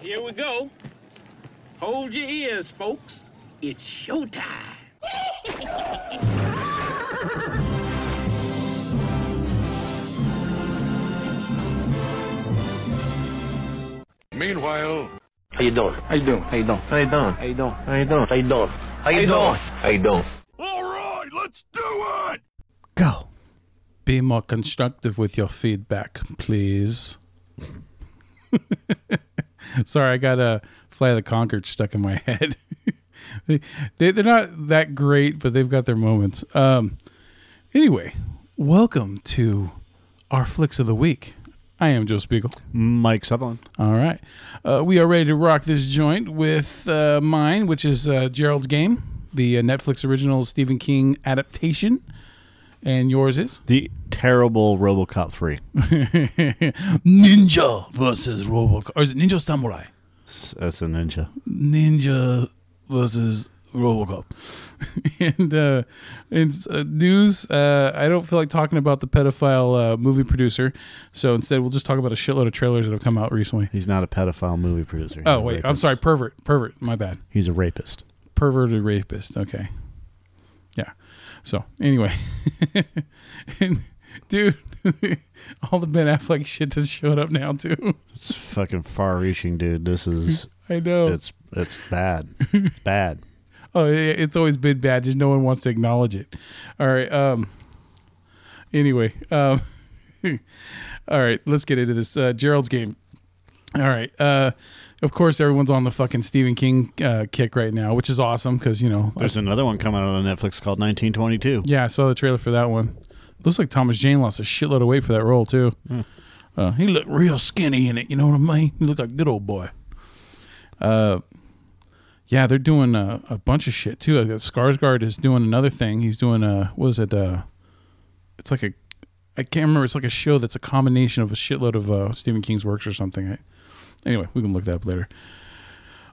here we go. Hold your ears, folks. It's showtime. Meanwhile, How you doing? How you doing? How you doing? How you doing? How you doing? How you doing? How you doing? How you doing? How you doing? All right, let's do it! Go. Be more constructive with your feedback, please. Sorry, I got a Flight of the Conchords stuck in my head. they, they, they're not that great, but they've got their moments. Um, anyway, welcome to our Flicks of the Week. I am Joe Spiegel. Mike Sutherland. All right. Uh, we are ready to rock this joint with uh, mine, which is uh, Gerald's Game, the uh, Netflix original Stephen King adaptation. And yours is? The terrible RoboCop 3. Ninja versus Robocop. Or is it Ninja Samurai? That's a ninja. Ninja versus Robocop. and uh, in uh, news, uh, I don't feel like talking about the pedophile uh, movie producer, so instead we'll just talk about a shitload of trailers that have come out recently. He's not a pedophile movie producer. He's Oh a wait, I'm rapist. sorry, pervert, pervert. My bad. He's a rapist. perverted rapist. Okay. Yeah. So anyway, and dude, all the Ben Affleck shit has showed up now too. It's fucking far-reaching, dude. This is I know. it's it's bad. It's bad. oh, yeah, it's always been bad. Just no one wants to acknowledge it. All right. Um. Anyway. Um. all right. Let's get into this. Uh, Gerald's game. All right. Uh. Of course, everyone's on the fucking Stephen King uh, kick right now, which is awesome because you know There's another one coming out on Netflix called 1922. Yeah, I saw the trailer for that one. Looks like Thomas Jane lost a shitload of weight for that role too. Uh, he looked real skinny in it. You know what I mean? He looked like a good old boy. Uh, yeah, they're doing a, a bunch of shit too. Like Skarsgård is doing another thing. He's doing a what is it? Uh, it's like a I can't remember. It's like a show that's a combination of a shitload of uh, Stephen King's works or something. I, anyway, we can look that up later.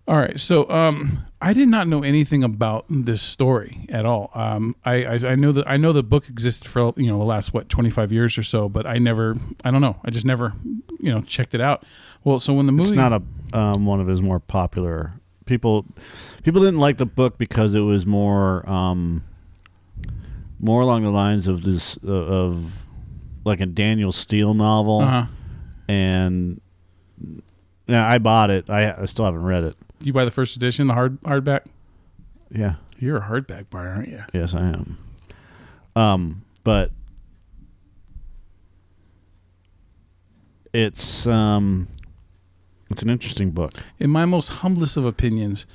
All right, so um, I did not know anything about this story at all. Um, I, I I know that I know the book existed for you know the last what twenty five years or so, but I never I don't know I just never you know checked it out. Well, so when the movie It's not a um, one of his more popular people. People didn't like the book because it was more um, more along the lines of this uh, of like a Danielle Steel novel, uh-huh. and yeah, I bought it. I, I still haven't read it. You buy the first edition, the hard hardback? Yeah, You're a hardback buyer, aren't you? yes, I am. Um, but it's um, it's an interesting book. in my most humblest of opinions,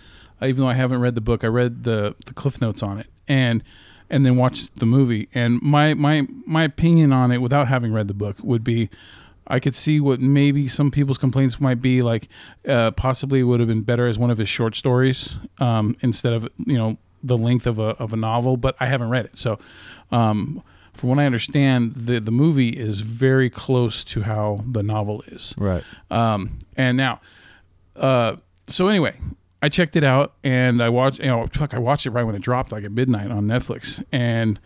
even though I haven't read the book, I read the the cliff notes on it and and then watched the movie. And my my my opinion on it, without having read the book, would be. I could see what maybe some people's complaints might be like. Uh, possibly would have been better as one of his short stories um, instead of you know the length of a of a novel. But I haven't read it, so um, from what I understand, the the movie is very close to how the novel is. Right. Um, and now, uh, so anyway, I checked it out and I watched. You know, fuck, I watched it right when it dropped, like at midnight on Netflix, and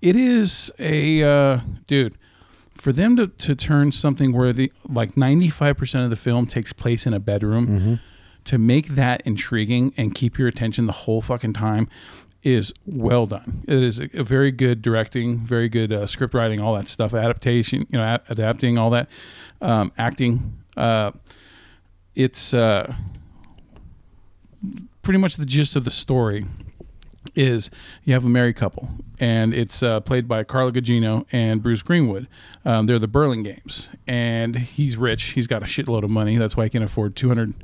it is a uh, dude. For them to, to turn something where the like ninety five percent of the film takes place in a bedroom, to make that intriguing and keep your attention the whole fucking time is well done. It is a, a very good directing, very good uh, script writing, all that stuff, adaptation, you know, a- adapting, all that, um, acting. Uh, it's uh, pretty much the gist of the story is you have a married couple, and it's uh, played by Carla Gugino and Bruce Greenwood. Um, they're the Burlingame, and he's rich. He's got a shitload of money. That's why he can afford two hundred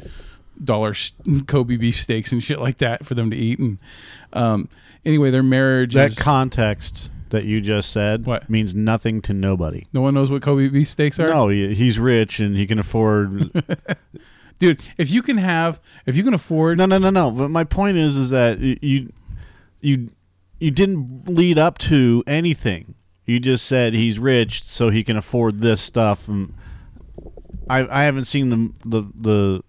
dollars Kobe beef steaks and shit like that for them to eat. And um, anyway, their marriage That is context that you just said What? means nothing to nobody. no one knows what Kobe beef steaks are. No, he's rich and he can afford. dude. If you can have, if you can afford, no, no, no, no. But my point is, is that you, you, you didn't lead up to anything. You just said he's rich, so he can afford this stuff. And I, I haven't seen the the the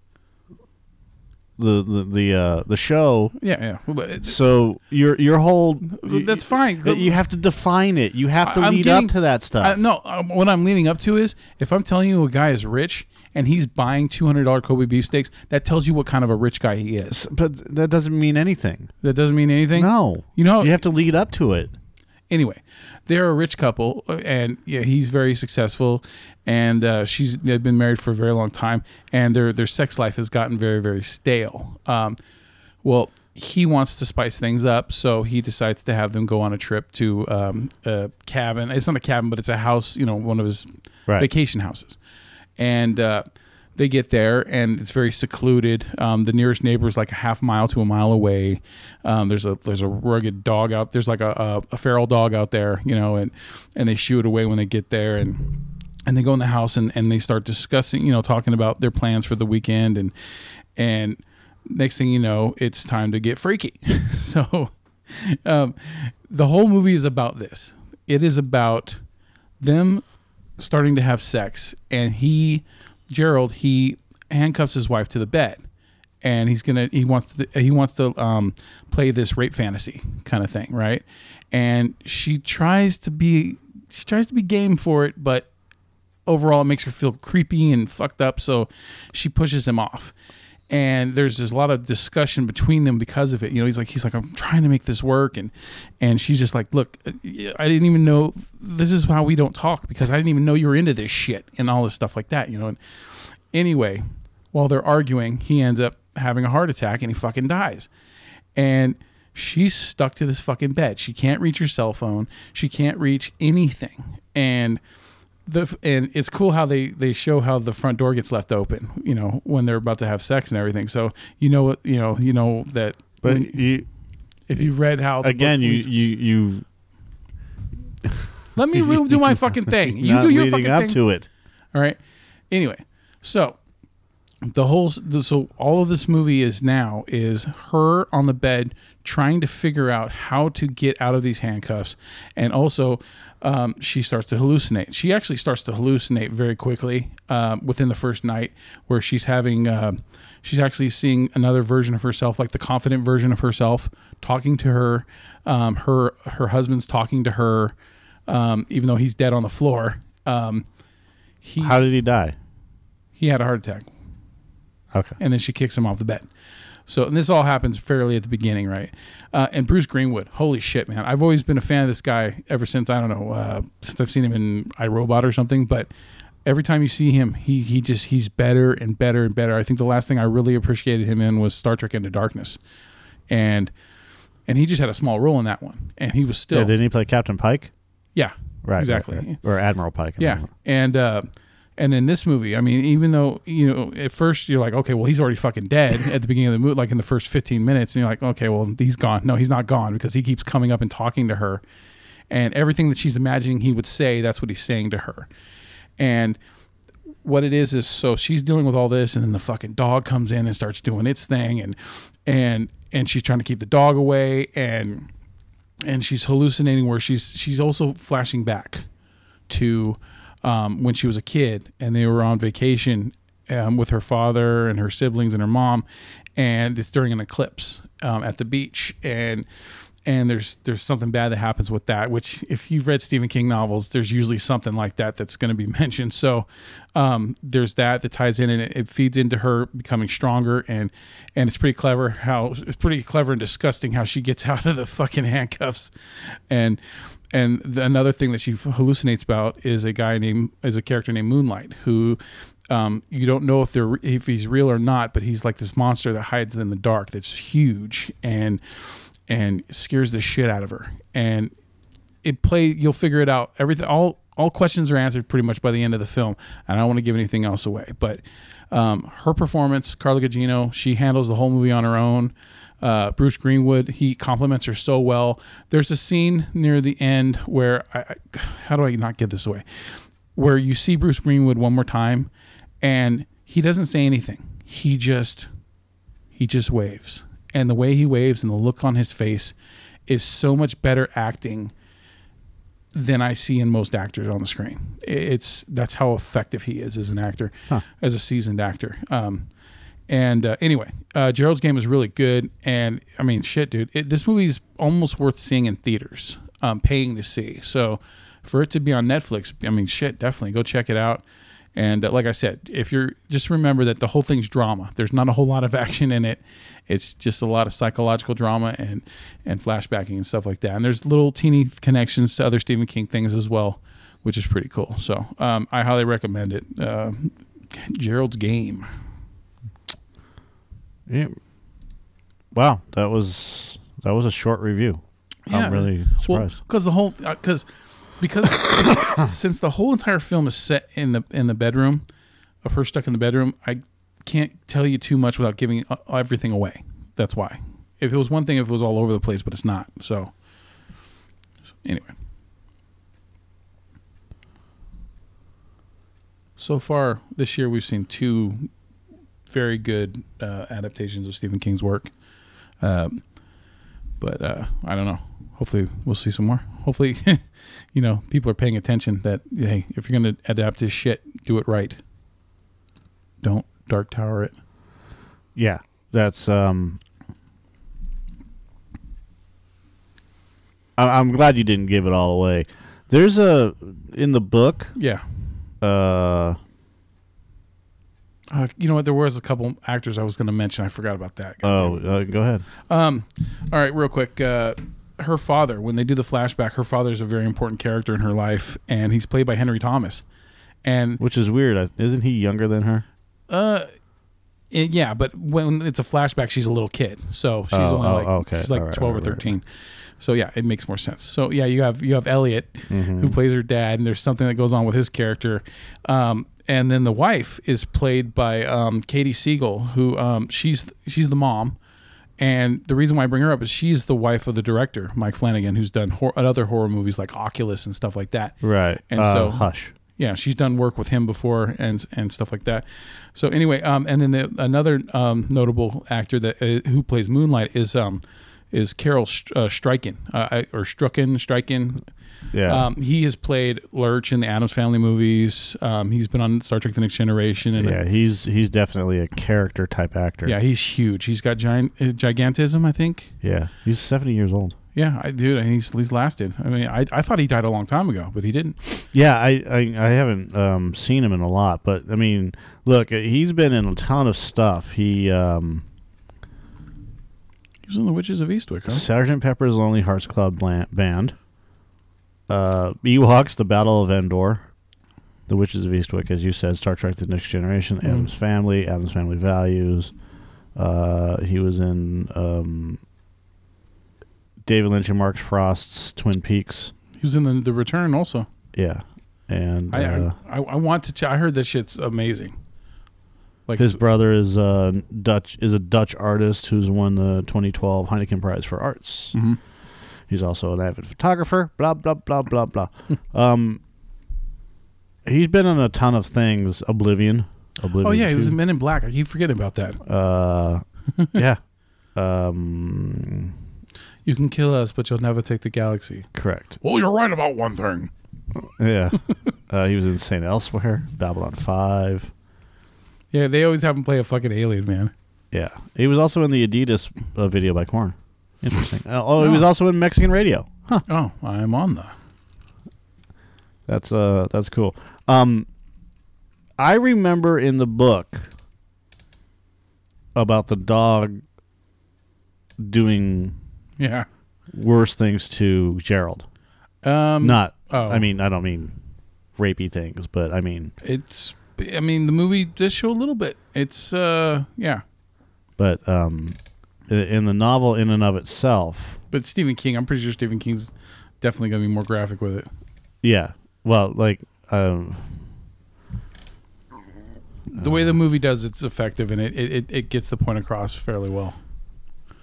the the the, uh, the show. Yeah, yeah. Well, but it- So your your whole That's fine. that You have to define it. You have to I'm lead getting- up to that stuff. I, no, um, what I'm leading up to is if I'm telling you a guy is rich and he's buying two hundred dollar Kobe beefsteaks, that tells you what kind of a rich guy he is. but that doesn't mean anything. That doesn't mean anything. No, You know- you have to lead up to it. Anyway, they're a rich couple, uh, and yeah, he's very successful, and uh, she's they've been married for a very long time, and their their sex life has gotten very very stale. Um, well, he wants to spice things up, so he decides to have them go on a trip to um, a cabin. It's not a cabin, but it's a house. You know, one of his Right. vacation houses, and. Uh, they get there and it's very secluded. Um, the nearest neighbor is like a half mile to a mile away. Um, there's a there's a rugged dog out. There's like a, a, a feral dog out there, you know, and and they shoo it away when they get there and and they go in the house and, and they start discussing, you know, talking about their plans for the weekend and and next thing you know, it's time to get freaky. so um, the whole movie is about this. It is about them starting to have sex and he Gerald he handcuffs his wife to the bed and he's gonna he wants to he wants to um, play this rape fantasy kind of thing right? And she tries to be she tries to be game for it but overall it makes her feel creepy and fucked up so she pushes him off and there's just a lot of discussion between them because of it. You know he's like he's like i'm trying to make this work and and she's just like look uh, i didn't even know this is how we don't talk because i didn't even know you were into this shit and all this stuff like that you know and anyway while they're arguing he ends up having a heart attack and he fucking dies. And she's stuck to this fucking bed. She can't reach her cell phone. She can't reach anything. And the and it's cool how they they show how the front door gets left open you know when they're about to have sex and everything so you know what you know you know that But when- you if you've read how again, you leads- you you let me do my fucking thing you do your leading fucking up thing to it. all right. Anyway, so the whole the- so all of this movie is now is her on the bed trying to figure out how to get out of these handcuffs, and also um, she starts to hallucinate. She actually starts to hallucinate very quickly um, within the first night, where she's having. Uh, She's actually seeing another version of herself, like the confident version of herself, talking to her. Um, her her husband's talking to her, um, even though he's dead on the floor. Um, he's, How did he die? he had a heart attack Okay. and then she kicks him off the bed so and this all happens fairly at the beginning right uh, and bruce greenwood holy shit man i've always been a fan of this guy ever since i don't know uh, since i've seen him in I, Robot or something but every time you see him he he just he's better and better and better i think the last thing i really appreciated him in was star trek into darkness and and he just had a small role in that one and he was still Yeah, didn't he play Captain Pike? yeah Right. right, exactly right. Or Admiral Pike. I yeah, and uh, and in this movie, I mean, even though you know at first you're like, okay, well he's already fucking dead at the beginning of the movie, like in the first 15 minutes, and you're like, okay, well he's gone. No, he's not gone because he keeps coming up and talking to her, and everything that she's imagining he would say, that's what he's saying to her, and what it is is so she's dealing with all this and then the fucking dog comes in and starts doing its thing and and and she's trying to keep the dog away and and she's hallucinating where she's she's also flashing back to um, when she was a kid and they were on vacation um, with her father and her siblings and her mom, and it's during an eclipse um, at the beach and. And there's there's something bad that happens with that. Which, if you've read Stephen King novels, there's usually something like that that's going to be mentioned. So um, there's that that ties in, and it, it feeds into her becoming stronger. And and it's pretty clever how it's pretty clever and disgusting how she gets out of the fucking handcuffs. And and the, another thing that she hallucinates about is a guy named is a character named Moonlight who um, you don't know if they're if he's real or not, but he's like this monster that hides in the dark that's huge and and scares the shit out of her. And it play you'll figure it out. Everything all all questions are answered pretty much by the end of the film. And I don't want to give anything else away, but um, her performance, Carla Gugino, she handles the whole movie on her own. Uh, Bruce Greenwood, he compliments her so well. There's a scene near the end where I, I, how do I not give this away? Where you see Bruce Greenwood one more time, and he doesn't say anything. He just he just waves, and the way he waves and the look on his face is so much better acting than I see in most actors on the screen. It's that's how effective he is as an actor, as a seasoned actor. Um, And uh, anyway, uh, Gerald's Game is really good, and I mean, shit, dude, it, this movie's almost worth seeing in theaters, um, paying to see. So for it to be on Netflix, I mean, shit, definitely go check it out. And uh, like I said, if you're just remember that the whole thing's drama. There's not a whole lot of action in it. It's just a lot of psychological drama and and flashbacking and stuff like that. And there's little teeny connections to other Stephen King things as well, which is pretty cool. So um, I highly recommend it. Uh, Gerald's Game. Yeah. Wow, that was that was a short review. I'm really surprised. because the whole because because since the whole entire film is set in the in the bedroom of her stuck in the bedroom, I can't tell you too much without giving uh, everything away. That's why. If it was one thing, if it was all over the place, but it's not. So anyway. So far this year, we've seen two very good uh, adaptations of Stephen King's work. Um, but uh, I don't know. Hopefully, we'll see some more. Hopefully, you know, people are paying attention that hey, if you're going to adapt this shit, do it right. Don't Dark Tower it. yeah, that's um. I, I'm glad you didn't give it all away. There's a in the book. Yeah. Uh, Uh, you know what? There was a couple actors I was going to mention. I forgot about that. oh, uh, go ahead. Um, all right, real quick. Uh, her father, when they do the flashback, her father is a very important character in her life, and he's played by Henry Thomas. And Which is weird. I- Isn't he younger than her? uh, it- yeah, but when it's a flashback, she's a little kid, so she's Oh, only oh, like okay. she's like All right, twelve right, or right, thirteen. So yeah, it makes more sense. So yeah, you have you have Elliot Mm-hmm. who plays her dad, and there's something that goes on with his character. Um, and then the wife is played by um, Katie Siegel, who um, she's she's the mom. And the reason why I bring her up is she's the wife of the director Mike Flanagan, who's done hor- other horror movies like Oculus and stuff like that. Right. And Uh, so- Hush. Yeah, she's done work with him before and and stuff like that. So anyway, um, and then the, another um, notable actor that uh, who plays Moonlight is um, is Carol St- uh, Stryken uh, or Strucken Stryken. Yeah. Um, he has played Lurch in the Addams Family movies. Um, he's been on Star Trek: The Next Generation, and yeah. He's he's definitely a character type actor. yeah, he's huge. He's got giant uh, gigantism, I think. Yeah. He's 70 years old. Yeah, I dude, he's he's lasted. I mean, I, I thought he died a long time ago, but he didn't. Yeah, I I, I haven't um, seen him in a lot, but I mean, look, he's been in a ton of stuff. He um, He was in The Witches of Eastwick, huh? Sergeant Pepper's Lonely Hearts Club Blan- Band, uh, Ewoks: The Battle of Endor, The Witches of Eastwick, as you said, Star Trek: The Next Generation, Mm. Addams Family, Addams Family Values. Uh, he was in um, David Lynch and Mark Frost's Twin Peaks. He was in the the Return also. Yeah, and I, uh, I I want to. Ch- I heard this shit's amazing. Like His brother is uh, Dutch is a Dutch artist who's won the 2012 Heineken Prize for Arts. Mhm. He's also an avid photographer. Blah blah blah blah blah. um, he's been in a ton of things. Oblivion. Oblivion. Oh yeah, he was 2. in Men in Black. I keep forgetting about that. Uh, yeah. Um, You can kill us, but you'll never take the galaxy. correct. Well, you're right about one thing. Yeah. uh, he was in Saint Elsewhere, Babylon Five. Yeah, they always have him play a fucking alien, man. Yeah. He was also in the Adidas uh, video by Korn. Interesting. Uh, oh, he was also in Mexican Radio. Huh. Oh, I'm on the. That's uh that's cool. Um I remember in the book about the dog doing Yeah. worse things to Gerald. Um. Not oh. I mean I don't mean rapey things, but I mean It's. I mean, the movie does show a little bit. It's. uh Yeah. but um in the novel in and of itself, But Stephen King, I'm pretty sure Stephen King's definitely gonna be more graphic with it. yeah. Well, like um The way the movie does, it's effective and it it, it, it gets the point across fairly well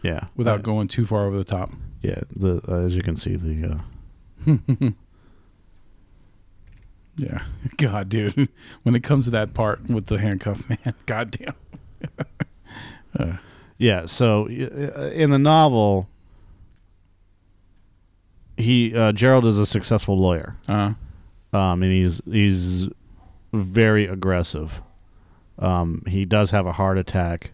yeah, without uh, going too far over the top. yeah, the uh, as you can see the uh Yeah. God, dude. When it comes to that part with the handcuff, man, goddamn. Yeah, so uh, in the novel, he uh, Gerald is a successful lawyer, Uh, um, and he's he's very aggressive. Um, he does have a heart attack,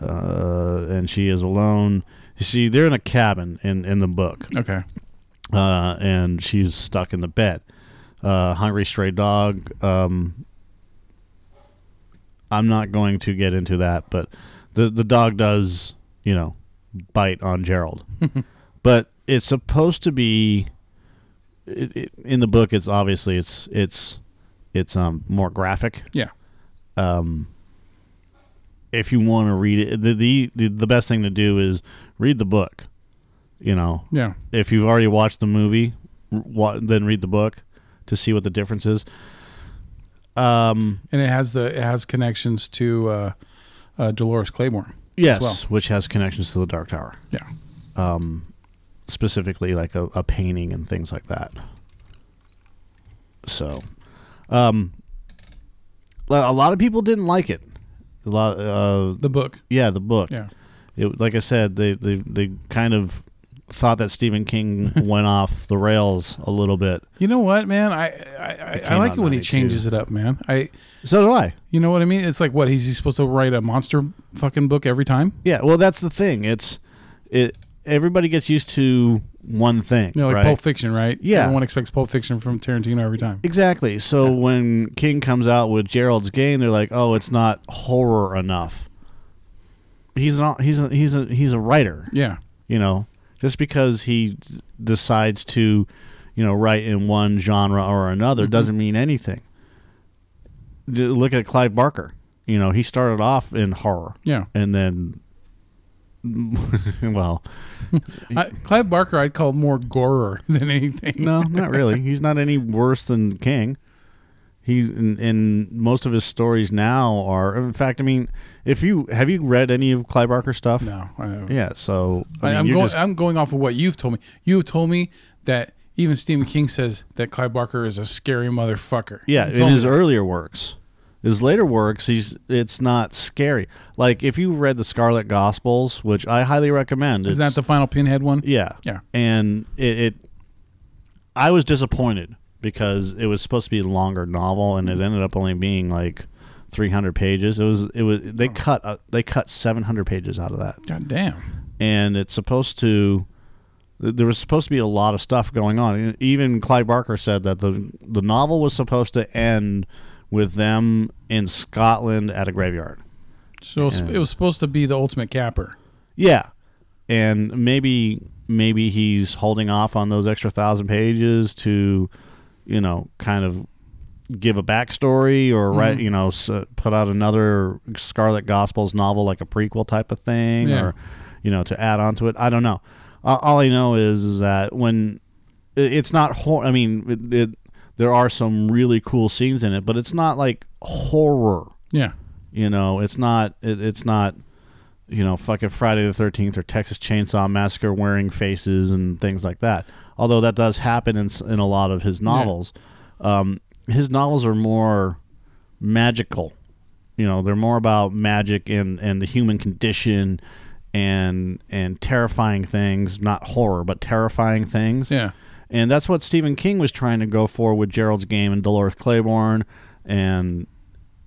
uh, and she is alone. You see, they're in a cabin in in the book, Okay. uh, and she's stuck in the bed. Uh, hungry stray dog. Um, I'm not going to get into that, but the the dog does, you know, bite on Gerald. but it's supposed to be it, it, in the book. It's obviously it's it's it's um more graphic. Yeah. Um, if you want to read it, the, the the the best thing to do is read the book. You know, Yeah. if you've already watched the movie, wa- then read the book to see what the difference is. Um, And it has the it has connections to uh, uh, Dolores Claiborne. yes, well. which has connections to the Dark Tower, Yeah. specifically like a, a painting and things like that. So, um, a a lot of people didn't like it. A lot, uh, The book. yeah, the book. Yeah. It, like I said, they, they they kind of thought that Stephen King went off the rails a little bit. You know what, man? I I, I, I like it when he changes it up, man. I So do I. you know what I mean? It's like what he's he supposed to write a monster fucking book every time? Yeah, well, that's the thing. It's it. Everybody gets used to one thing, You know, like right? Pulp Fiction, right? Yeah. Everyone expects Pulp Fiction from Tarantino every time. exactly. So when King comes out with Gerald's Game, they're like, "Oh, it's not horror enough." He's not. He's a, he's a he's a writer. Yeah. You know, just because he decides to, you know, write in one genre or another mm-hmm. doesn't mean anything. Look at Clive Barker. You know, he started off in horror, Yeah. and then, well, I, Clive Barker, I'd call more gorer than anything. No, not really. He's not any worse than King. He's in, in most of his stories now are. In fact, I mean, if you have you read any of Clive Barker stuff? No. I, Yeah. So I mean, am going. just- I'm going off of what you've told me. You have told me that even Stephen King says that Clive Barker is a scary motherfucker. yeah, in his that. earlier works, his later works, he's it's not scary. Like if you read the Scarlet Gospels, which I highly recommend, Is that the final Pinhead one? Yeah. Yeah. And it, it I was disappointed because it was supposed to be a longer novel and it ended up only being like 300 pages. It was it was they cut uh, they cut 700 pages out of that. God damn. And it's supposed to there was supposed to be a lot of stuff going on. Even Clive Barker said that the the novel was supposed to end with them in Scotland at a graveyard. So Yeah. it was supposed to be the ultimate capper. Yeah, and maybe maybe he's holding off on those extra thousand pages to, you know, kind of give a backstory or write, you know, s- put out another Scarlet Gospels novel like a prequel type of thing, Yeah. or you know, to add on to it. I don't know. Uh, all I know is, is that when it's not hor- I mean, it, it, there are some really cool scenes in it, but it's not like horror. Yeah. You know, it's not. It, it's not. You know, fucking Friday the Thirteenth or Texas Chainsaw Massacre wearing faces and things like that. Although that does happen in in a lot of his novels. Um, his novels are more magical. You know, they're more about magic and and the human condition and and terrifying things, not horror, but terrifying things. Yeah. And that's what Stephen King was trying to go for with Gerald's Game and Dolores Claiborne, and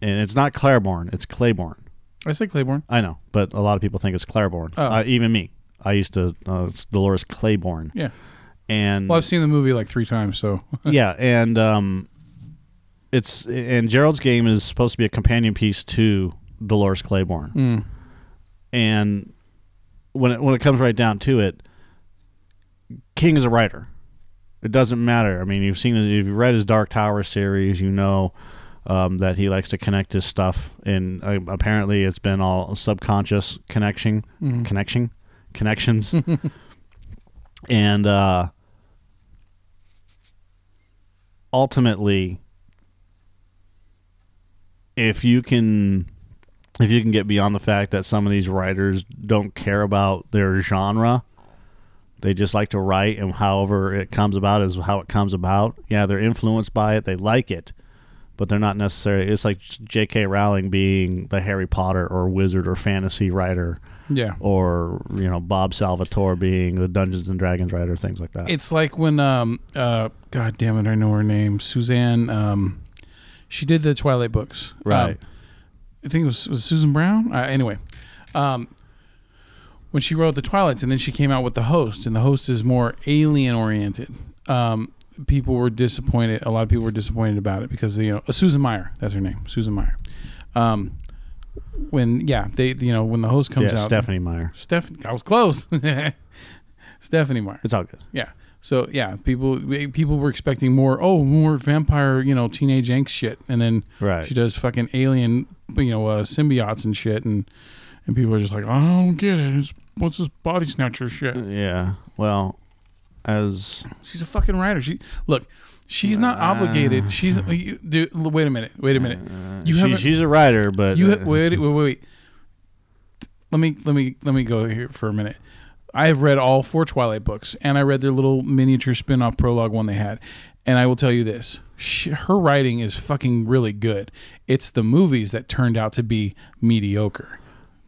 and it's not Claiborne, it's Claiborne. I say Claiborne. I know, but a lot of people think it's Claiborne. Oh. Uh, even me, I used to. Uh, it's Dolores Claiborne, Yeah. And Well, I've seen the movie like three times, so yeah, and um, it's and Gerald's Game is supposed to be a companion piece to Dolores Claiborne, Mm. and when it when it comes right down to it, King is a writer. It doesn't matter. I mean, you've seen. If you read his Dark Tower series, you know um, that he likes to connect his stuff, and uh, apparently, it's been all subconscious connection, connection, connections, and uh, ultimately, if you can if you can get beyond the fact that some of these writers don't care about their genre they just like to write and however it comes about is how it comes about. Yeah they're influenced by it. They like it but they're not necessarily it's like jk rowling being the harry potter or wizard or fantasy writer yeah. or you know bob salvatore being the dungeons and dragons writer things like that It's like when um uh God damn it, I know her name. Suzanne um she did the Twilight books. Um, right I think it was, was Susan Brown. Uh, anyway, Um, when she wrote the Twilights, and then she came out with the Host, and the Host is more alien oriented. Um, people were disappointed. A lot of people were disappointed about it because you know uh, Susan Meyer, that's her name, Susan Meyer. Um, when yeah, they you know when the Host comes yeah, out, Stephanie Meyer. Steph, I was close. Stephanie Meyer. It's all good. Yeah. So yeah, people people were expecting more. Oh, more vampire, you know, teenage angst shit, and then Right. she does fucking alien, you know, uh, symbiotes and shit, and and people are just like, I don't get it. It's, what's this body snatcher shit? Yeah. Well, as She's a fucking writer. She look, she's not obligated. Uh, she's hmm. you, dude, wait a minute. Wait a minute. Uh, you she, haven't. she's a writer, but You uh, ha- wait, wait, wait, wait. Let me let me let me go here for a minute. I have read all four Twilight books, and I read their little miniature spin-off prologue one they had. And I will tell you this: she, her writing is fucking really good. It's the movies that turned out to be mediocre.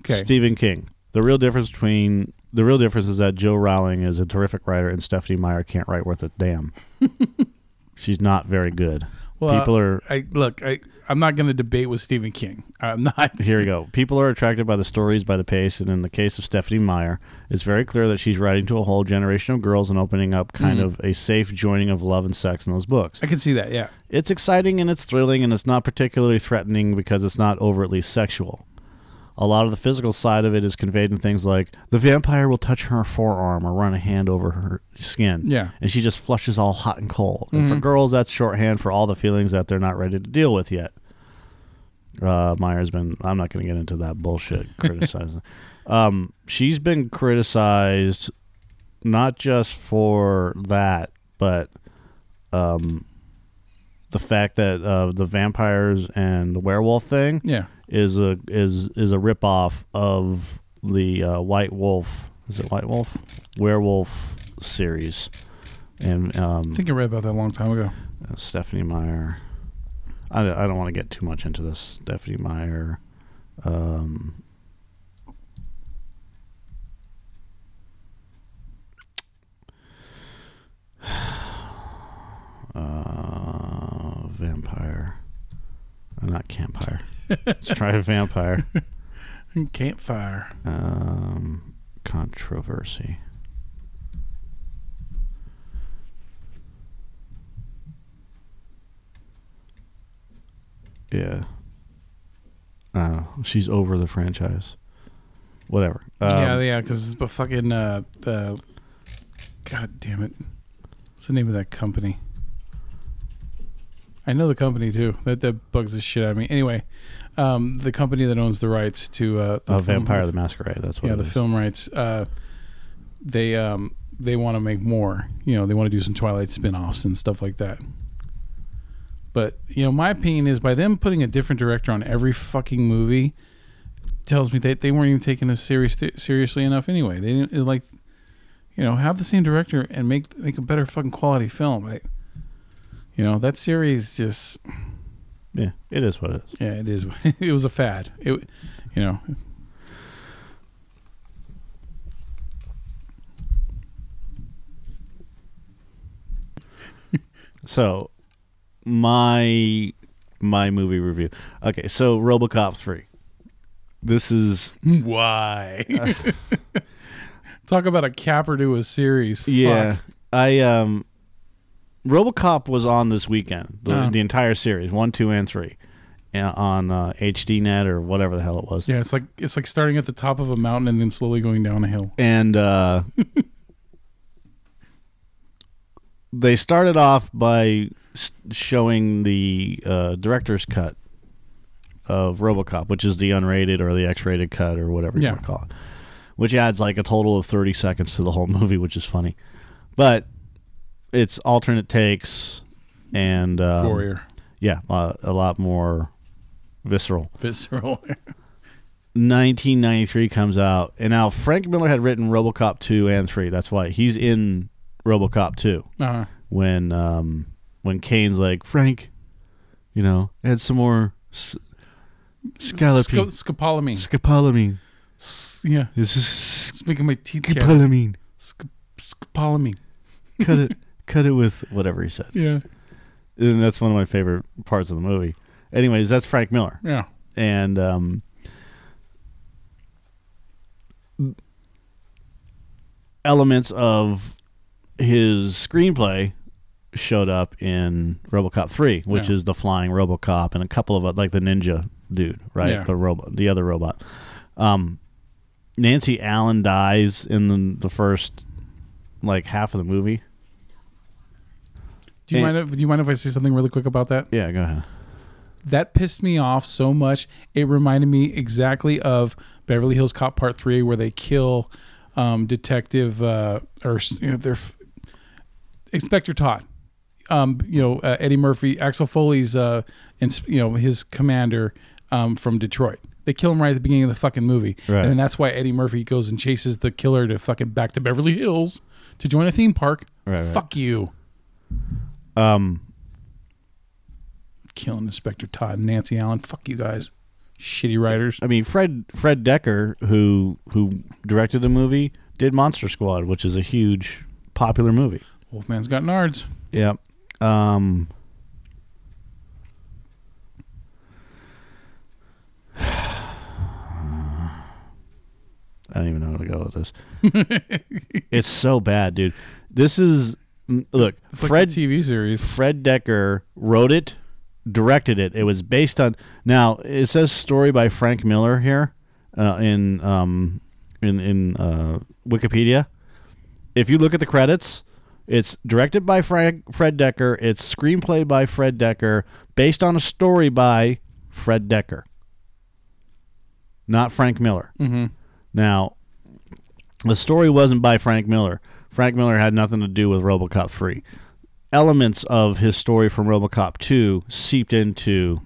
Okay, Stephen King. The real difference between the real difference is that Jo Rowling is a terrific writer and Stephanie Meyer can't write worth a damn. She's not very good. well, People are I look. I I'm not going to debate with Stephen King. I'm not. here we go. People are attracted by the stories, by the pace, and in the case of Stephanie Meyer, it's very clear that she's writing to a whole generation of girls and opening up kind Mhm. of a safe joining of love and sex in those books. I can see that. Yeah. It's exciting and it's thrilling and it's not particularly threatening because it's not overtly sexual. A lot of the physical side of it is conveyed in things like the vampire will touch her forearm or run a hand over her skin. Yeah. And she just flushes all hot and cold. And for Mhm. girls, that's shorthand for all the feelings that they're not ready to deal with yet. Uh, Meyer's been, I'm not going to get into that bullshit criticizing. Um, she's been criticized not just for that, but um, the fact that uh, the vampires and the werewolf thing Yeah. Is a is is a ripoff of the uh, White Wolf. Is it White Wolf? Werewolf series, and um, I think I read about that a long time ago. uh, Stephanie Meyer. I, I don't want to get too much into this. Stephanie Meyer. Um, uh, vampire. Uh, not campfire. Let's try a vampire. Campfire. Um, controversy. Yeah. I. She's over the franchise. Whatever. Um, yeah, yeah, because but fucking uh, uh, god damn it, what's the name of that company? I know the company too. That that bugs the shit out of me. Anyway, um, the company that owns the rights to uh, the uh, film- Vampire the Masquerade. That's what yeah, the is. film rights. Uh, they um they want to make more. You know, they want to do some Twilight spin-offs and stuff like that. But you know, my opinion is by them putting a different director on every fucking movie tells me that they weren't even taking this serious seriously enough. Anyway, they didn't like you know have the same director and make make a better fucking quality film. Right? You know that series just Yeah, it is what it is. yeah, it is. it was a fad. It, you know. So, my my movie review. Okay, so RoboCop three. This is Why? Talk about a capper to a series. yeah. Fuck. I um, RoboCop was on this weekend. The, Oh. the entire series, one, two, and three, uh, on uh, HDNet or whatever the hell it was. Yeah, it's like it's like starting at the top of a mountain and then slowly going down a hill. and uh, they started off by s- showing the uh, director's cut of RoboCop, which is the unrated or the X-rated cut or whatever you Yeah. want to call it, which adds like a total of thirty seconds to the whole movie, which is funny, but it's alternate takes and um, Warrior, yeah, uh, a lot more visceral. visceral. 1993 comes out, and now Frank Miller had written RoboCop 2 and 3. That's why he's in RoboCop 2 uh, when um when Cain's like Frank, you know, add some more s- scalloping, Sco- scopolamine. scopolamine. S- yeah, This is it's making my teeth scopolamine. Sc- scopolamine. Cut it, cut it with whatever he said. Yeah, And that's one of my favorite parts of the movie. Anyways, that's Frank Miller. yeah. and um, elements of his screenplay showed up in RoboCop 3, which Yeah. is the flying RoboCop and a couple of uh, like the ninja dude, right? Yeah. The robot, the other robot. Um, Nancy Allen dies in the, the first like half of the movie. Do you And- mind? If, do you mind if I say something really quick about that? Yeah, go ahead. That pissed me off so much. It reminded me exactly of Beverly Hills Cop Part Three, where they kill um, Detective uh, or you know, they're f- Inspector Todd. Um, you know uh, Eddie Murphy, Axel Foley's, uh, ins- you know his commander um, from Detroit. They kill him right at the beginning of the fucking movie, Right. and then that's why Eddie Murphy goes and chases the killer to fucking back to Beverly Hills to join a theme park. Right, right. Fuck you, Um, killing Inspector Todd and Nancy Allen. Fuck you guys, shitty writers. I mean, Fred Fred Dekker, who who directed the movie, did Monster Squad, which is a huge popular movie. Wolfman's got nards. Yeah. Um, I don't even know how to go with this. it's so bad, dude. This is look. It's like Fred the TV series. Fred Dekker wrote it, directed it. It was based on now. It says story by Frank Miller here uh, in um, in in uh, Wikipedia. If you look at the credits, it's directed by Frank Fred Dekker. It's screenplay by Fred Dekker, based on a story by Fred Dekker, not Frank Miller. Mm-hmm. Now, the story wasn't by Frank Miller. Frank Miller had nothing to do with RoboCop 3. Elements of his story from RoboCop 2 seeped into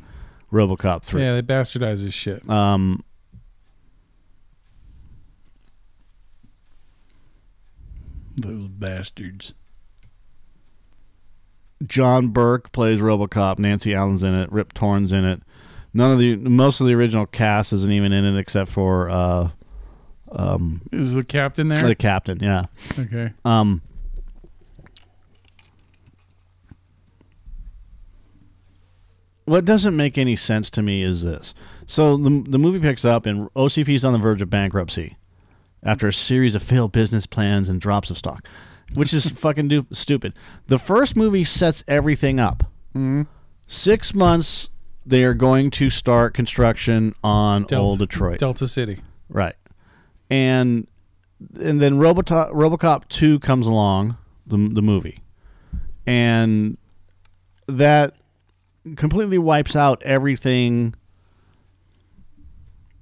RoboCop 3. Yeah, they bastardize this shit. Um, Those bastards. John Burke plays RoboCop. Nancy Allen's in it. Rip Torn's in it. None of the most of the original cast isn't even in it except for uh, um, Is the captain there? the captain. Yeah. okay. Um, what doesn't make any sense to me is this. So the, the movie picks up, and OCP is on the verge of bankruptcy after a series of failed business plans and drops of stock, which is fucking du- stupid. The first movie sets everything up. Six months, they are going to start construction on Old Detroit. Delta City. Right. And and then Robocop RoboCop 2 comes along, the the movie. And that completely wipes out everything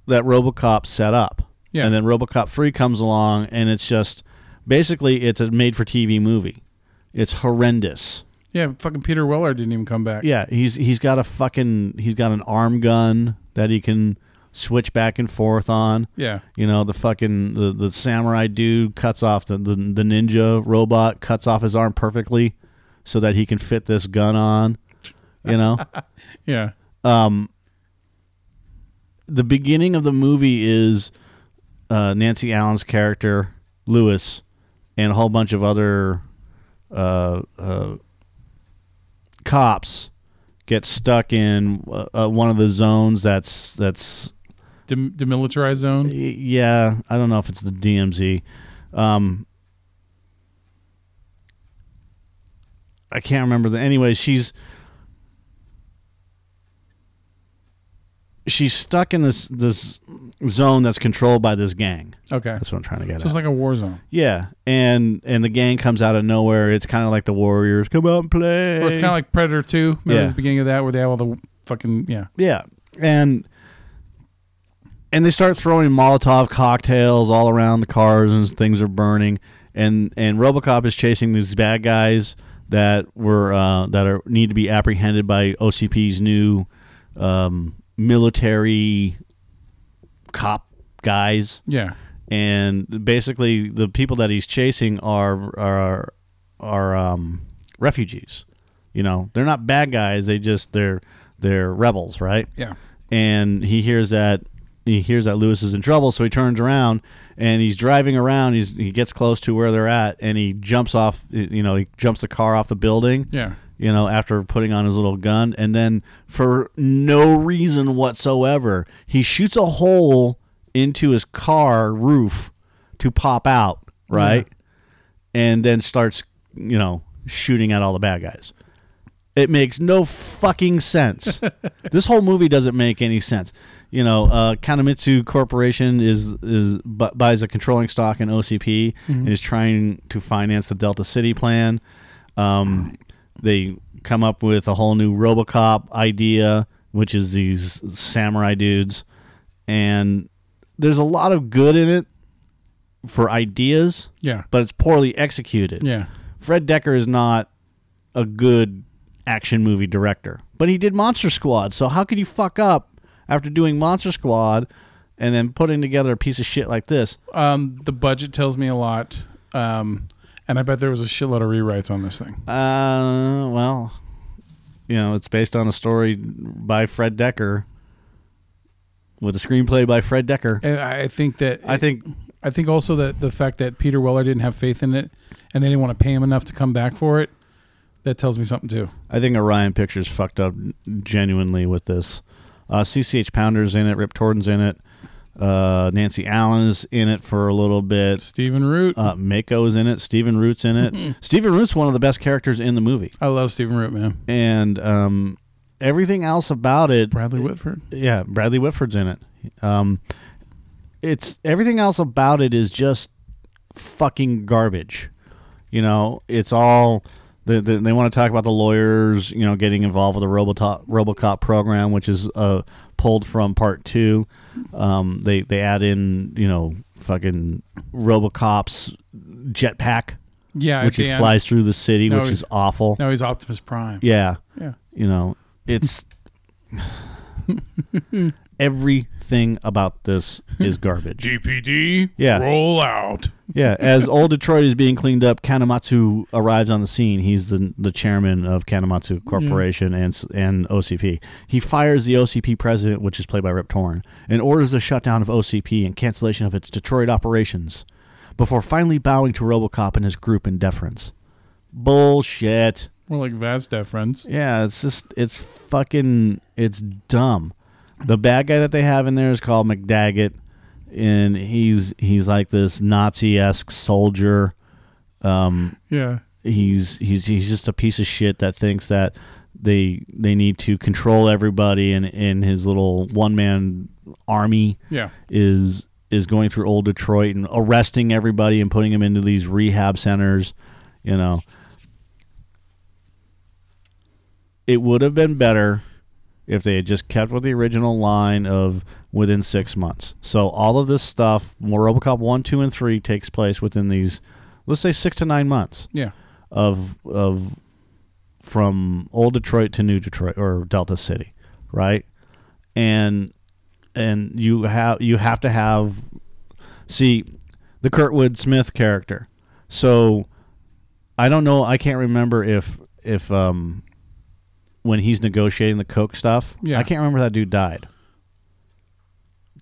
that RoboCop set up. Yeah. And then RoboCop 3 comes along and it's just basically it's a made for TV movie. It's horrendous. Yeah, fucking Peter Weller didn't even come back. Yeah, he's he's got a fucking he's got an arm gun that he can switch back and forth on. Yeah. You know, the fucking the, the samurai dude cuts off the, the the ninja robot cuts off his arm perfectly so that he can fit this gun on. You know? Yeah. um the beginning of the movie is uh, Nancy Allen's character Lewis and a whole bunch of other uh, uh, cops get stuck in uh, uh, one of the zones that's that's Dem- demilitarized zone. Yeah, I don't know if it's the DMZ. Um, I can't remember the. Anyway, she's she's stuck in this this zone that's controlled by this gang. Okay. That's what I'm trying to get Just at. like a war zone. yeah, and and the gang comes out of nowhere. It's kind of like the Warriors come out and play. Or it's kind of like Predator 2. Remember Yeah. the beginning of that where they have all the fucking, yeah. Yeah, and and they start throwing Molotov cocktails all around the cars, and things are burning. And and RoboCop is chasing these bad guys that were uh, that are need to be apprehended by OCP's new um, military cop guys. Yeah. And basically, the people that he's chasing are are are um, refugees. You know, they're not bad guys. They just they're they're rebels, right? Yeah. and he hears that he hears that Lewis is in trouble, so he turns around and he's driving around. He's he gets close to where they're at, and he jumps off. You know, he jumps the car off the building. Yeah. You know, after putting on his little gun, and then for no reason whatsoever, he shoots a hole into his car roof to pop out, right? And then starts, you know, shooting at all the bad guys. It makes no fucking sense. this whole movie doesn't make any sense. You know, uh, Kanemitsu Corporation is is bu- buys a controlling stock in OCP and is trying to finance the Delta City plan. Um, they come up with a whole new RoboCop idea, which is these samurai dudes, and there's a lot of good in it for ideas, Yeah. but it's poorly executed. Yeah. Fred Dekker is not a good action movie director, but he did Monster Squad. So how could you fuck up after doing Monster Squad and then putting together a piece of shit like this? Um, the budget tells me a lot. Um, and I bet there was a shitload of rewrites on this thing. Uh, well, you know, it's based on a story by Fred Dekker with a screenplay by Fred Dekker. And I I think that I think I think also that the fact that Peter Weller didn't have faith in it, and they didn't want to pay him enough to come back for it, that tells me something too. I think Orion Pictures fucked up genuinely with this. Uh, CCH Pounder's in it, Rip Torn's in it, uh, Nancy Allen is in it for a little bit. Stephen Root. Uh, Mako's in it. Stephen Root's in it. Stephen Root's one of the best characters in the movie, I love Stephen Root, man. and um, everything else about it. Bradley Whitford. Yeah, Bradley Whitford's in it. Um, it's everything else about it is just fucking garbage. You know, it's all they, they, they want to talk about the lawyers, you know, getting involved with the Robocop RoboCop program, which is uh, pulled from part two. Um, they they add in, you know, fucking RoboCop's jetpack, Yeah, which he end. flies through the city, No, which is awful. No, he's Optimus Prime. Yeah, Yeah. you know, it's everything about this is garbage. GPD. Yeah. Roll out. Yeah, as old Detroit is being cleaned up, Kanemitsu arrives on the scene. He's the the chairman of Kanemitsu mm-hmm. Corporation and s- and OCP. He fires the OCP president, which is played by Rip Torn, and orders the shutdown of OCP and cancellation of its Detroit operations, before finally bowing to RoboCop and his group in deference. Bullshit. More like Vazdev friends. Yeah, it's just it's fucking it's dumb. The bad guy that they have in there is called McDaggett, and he's he's like this Nazi esque soldier. Um, Yeah. he's he's he's just a piece of shit that thinks that they they need to control everybody, and in his little one man army Yeah. is is going through old Detroit and arresting everybody and putting them into these rehab centers. You know, it would have been better if they had just kept with the original line of within six months. So all of this stuff, more RoboCop one, two, and three, takes place within these, let's say, six to nine months Yeah. of of from old Detroit to new Detroit or Delta City, right? And and you have you have to have see the Kurtwood Smith character. So I don't know. I can't remember if if um when he's negotiating the coke stuff. Yeah. I can't remember that dude died.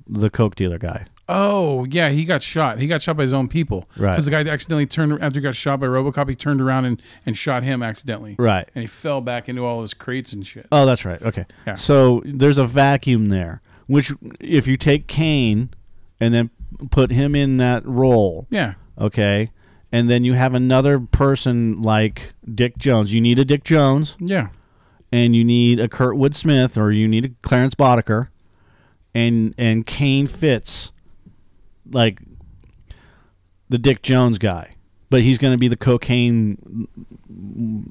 The coke dealer guy. Oh, yeah, he got shot. He got shot by his own people. Right. Because the guy accidentally turned after he got shot by RoboCop. He turned around and, and shot him accidentally. Right. And he fell back into all his crates and shit. Oh, that's right. Okay. Yeah. So there's a vacuum there, which if you take Cain and then put him in that role, Yeah. okay, and then you have another person like Dick Jones. You need a Dick Jones, Yeah. And you need a Kurtwood Smith, or you need a Clarence Boddicker, and and Cain fits like the Dick Jones guy. But he's going to be the cocaine,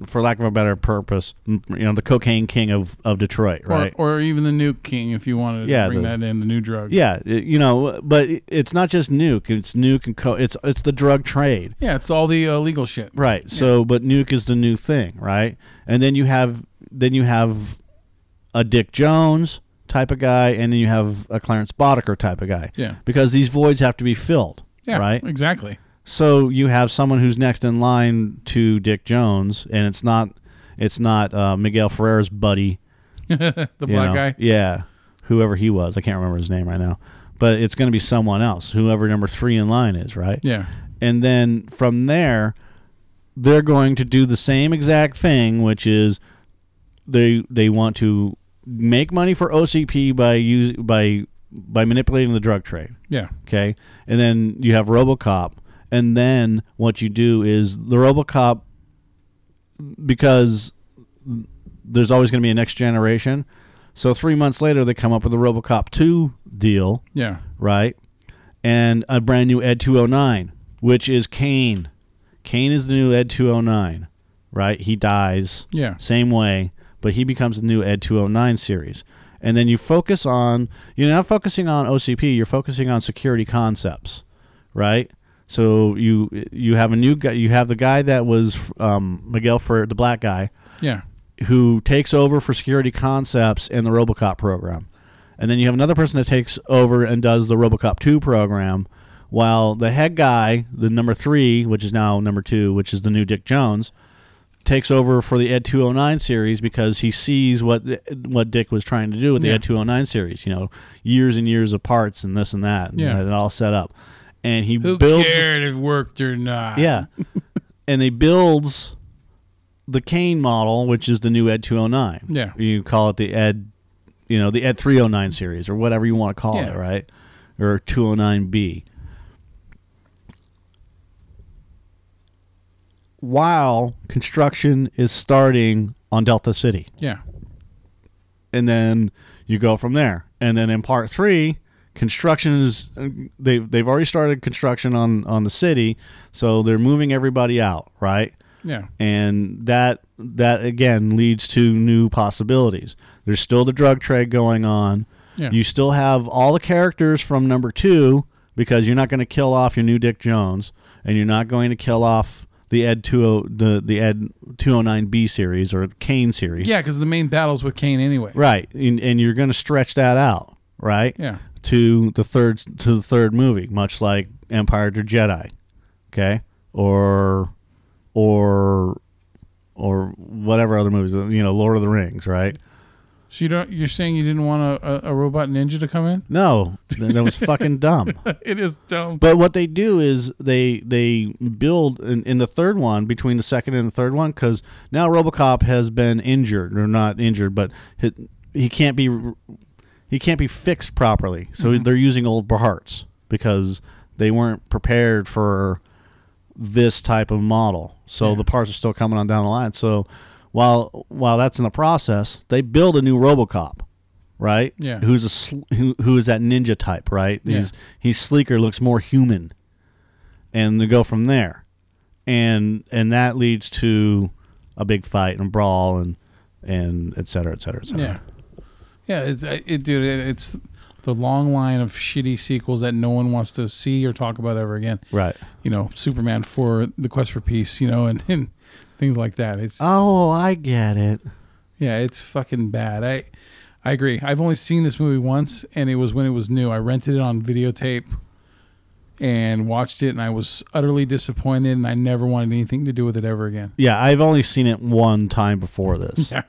for lack of a better purpose, you know, the cocaine king of, of Detroit, right? Or, or even the Nuke King if you wanted Yeah, to bring the- that in, the new drug. Yeah, you know, but it's not just nuke; it's nuke and co- it's it's the drug trade, Yeah, it's all the uh, legal shit. right? So, but nuke is the new thing, right? And then you have then you have a Dick Jones type of guy, and then you have a Clarence Boddicker type of guy, Yeah. because these voids have to be filled, Yeah. right? Exactly. So you have someone who's next in line to Dick Jones, and it's not it's not uh, Miguel Ferrer's buddy, the black know? guy. Yeah, whoever he was, I can't remember his name right now, but it's going to be someone else, whoever number three in line is, right? Yeah. And then from there, they're going to do the same exact thing, which is they they want to make money for OCP by use by by manipulating the drug trade. Yeah. Okay, and then you have RoboCop, and then what you do is the RoboCop because there's always going to be a next generation. So three months later, they come up with a RoboCop two deal, Yeah. right? And a brand new Ed 209, which is Cain. Cain is the new Ed 209, right? He dies Yeah. same way, but he becomes the new Ed 209 series. And then you focus on, you're not focusing on OCP, you're focusing on security concepts, right? So you you have a new guy, you have the guy that was um, Miguel for the black guy Yeah. who takes over for security concepts in the RoboCop program. And then you have another person that takes over and does the RoboCop 2 program, while the head guy, the number 3, which is now number 2, which is the new Dick Jones, takes over for the Ed 209 series because he sees what what Dick was trying to do with the Yeah. Ed 209 series, you know, years and years of parts and this and that and Yeah. it all set up. And he Who builds cared if it worked or not? yeah. and they builds the Cain model, which is the new Ed 209. Yeah. You call it the Ed, you know, the Ed 309 series or whatever you want to call Yeah. it, right? Or 209B. While construction is starting on Delta City Yeah. and then you go from there. And then in part three, construction is they've they've already started construction on on the city, so they're moving everybody out, right? Yeah. And that that again leads to new possibilities. There's still the drug trade going on. Yeah. You still have all the characters from number two because you're not going to kill off your new Dick Jones, and you're not going to kill off the Ed two oh, the the Ed 209B series or Cain series. Yeah, because the main battle's with Cain anyway. Right, and, and you're going to stretch that out, right? Yeah. To the third to the third movie, much like Empire to Jedi, okay, or or or whatever other movies, you know, Lord of the Rings, right? So you don't? You're saying you didn't want a, a, a robot ninja to come in? No, that was fucking dumb. it is dumb. But what they do is they they build in, in the third one between the second and the third one because now RoboCop has been injured or not injured, but he, he can't be he can't be fixed properly. So mm-hmm. they're using old parts because they weren't prepared for this type of model. So Yeah. the parts are still coming on down the line. So while while that's in the process, they build a new RoboCop, right? Yeah. Who's a sl- who, who is that ninja type, right? Yeah. He's he's sleeker, looks more human, and they go from there, and and that leads to a big fight and a brawl and and et cetera, et cetera, et cetera. Yeah. Yeah, it's, it, it, dude, it, it's the long line of shitty sequels that no one wants to see or talk about ever again. Right. You know, Superman for the Quest for Peace, you know, and, and things like that. It's Oh, I get it. yeah, it's fucking bad. I I agree. I've only seen this movie once, and it was when it was new. I rented it on videotape and watched it, and I was utterly disappointed, and I never wanted anything to do with it ever again. Yeah, I've only seen it one time before this, Yeah.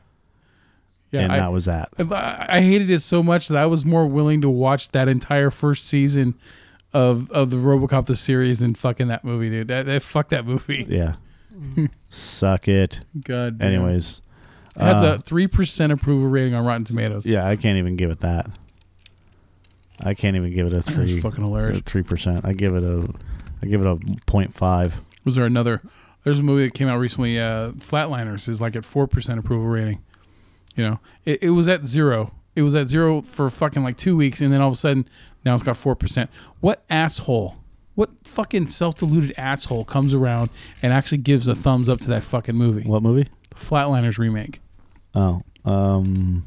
Yeah, and I, that was that. I I hated it so much that I was more willing to watch that entire first season of of the RoboCop the series than fucking that movie, dude. That, that fuck that movie. Yeah. Suck it. God. damn. Anyways, it has uh, a three percent approval rating on Rotten Tomatoes. yeah, I can't even give it that. I can't even give it a That's three. fucking hilarious. Three percent. I give it a. I give it a point five. Was there another? There's a movie that came out recently. Uh, Flatliners is like at four percent approval rating. You know, it, it was at zero. It was at zero for fucking like two weeks, and then all of a sudden now it's got four percent. What asshole? What fucking self-deluded asshole comes around and actually gives a thumbs up to that fucking movie? What movie? Flatliners remake. Oh, um,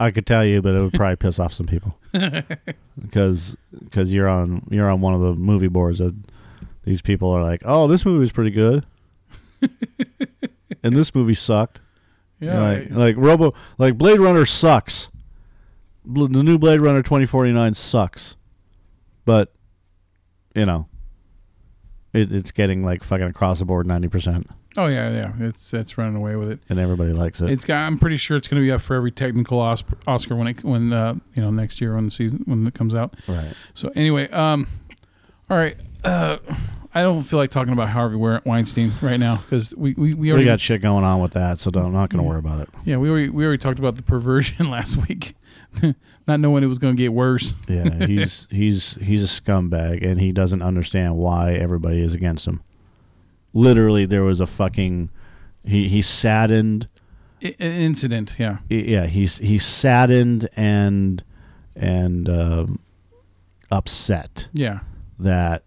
I could tell you, but it would probably piss off some people because because you're on you're on one of the movie boards that these people are like, oh, this movie's pretty good, and this movie sucked. Yeah, like like Robo like Blade Runner sucks. Bl- The new Blade Runner 2049 sucks, but you know, it, it's getting like fucking across the board 90 percent, oh yeah, yeah. It's it's running away with it. and everybody likes it. It's got. I'm pretty sure it's going to be up for every technical Os- Oscar when it when uh, you know next year when the season when it comes out. right. So anyway, um, all right. Uh, I don't feel like talking about Harvey Weinstein right now because we we, we We already got shit going on with that, so don't, I'm not going to worry about it. yeah we already we already talked about the perversion last week. Not knowing it was going to get worse. Yeah, he's he's he's a scumbag, and he doesn't understand why everybody is against him. Literally, there was a fucking he he saddened. I- incident, yeah. Yeah, he's he's saddened and and um, upset Yeah. that